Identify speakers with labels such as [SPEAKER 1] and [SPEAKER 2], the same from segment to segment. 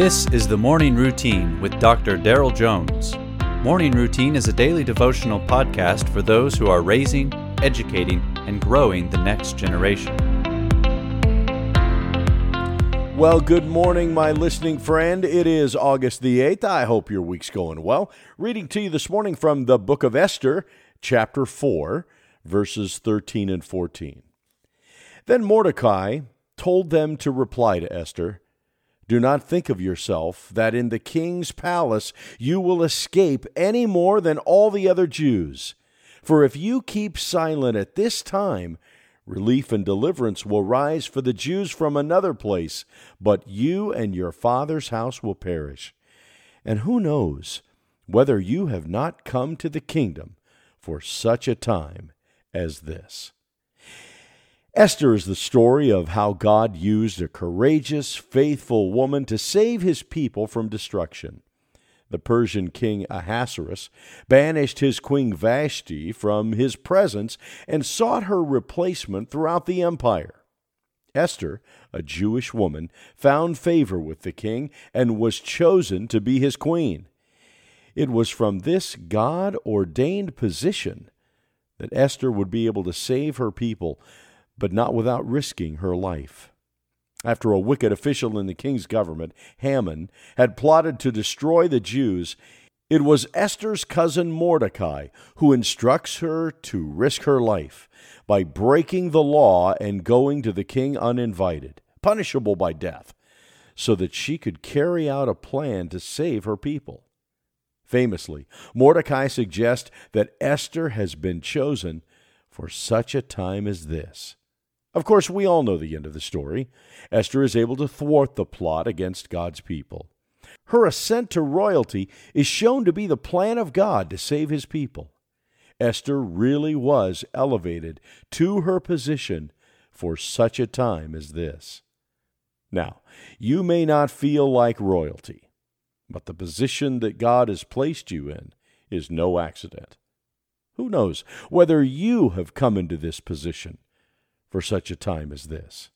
[SPEAKER 1] This is the Morning Routine with Dr. Daryl Jones. Morning Routine is a daily devotional podcast for those who are raising, educating, and growing the next generation.
[SPEAKER 2] Well, good morning, my listening friend. It is August the 8th. I hope your week's going well. Reading to you this morning from the book of Esther, chapter 4, verses 13 and 14. Then Mordecai told them to reply to Esther do not think of yourself that in the king's palace you will escape any more than all the other Jews. For if you keep silent at this time, relief and deliverance will rise for the Jews from another place, but you and your father's house will perish. And who knows whether you have not come to the kingdom for such a time as this? Esther is the story of how God used a courageous, faithful woman to save his people from destruction. The Persian king Ahasuerus banished his queen Vashti from his presence and sought her replacement throughout the empire. Esther, a Jewish woman, found favor with the king and was chosen to be his queen. It was from this God ordained position that Esther would be able to save her people but not without risking her life. After a wicked official in the king's government, Haman, had plotted to destroy the Jews, it was Esther's cousin Mordecai who instructs her to risk her life by breaking the law and going to the king uninvited, punishable by death, so that she could carry out a plan to save her people. Famously, Mordecai suggests that Esther has been chosen for such a time as this. Of course, we all know the end of the story. Esther is able to thwart the plot against God's people. Her ascent to royalty is shown to be the plan of God to save his people. Esther really was elevated to her position for such a time as this. Now, you may not feel like royalty, but the position that God has placed you in is no accident. Who knows whether you have come into this position for such a time as this.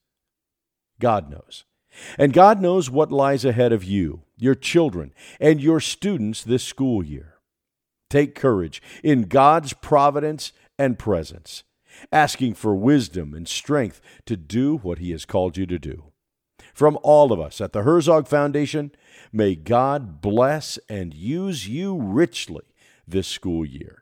[SPEAKER 2] God knows. And God knows what lies ahead of you, your children, and your students this school year. Take courage in God's providence and presence, asking for wisdom and strength to do what He has called you to do. From all of us at the Herzog Foundation, may God bless and use you richly this school year.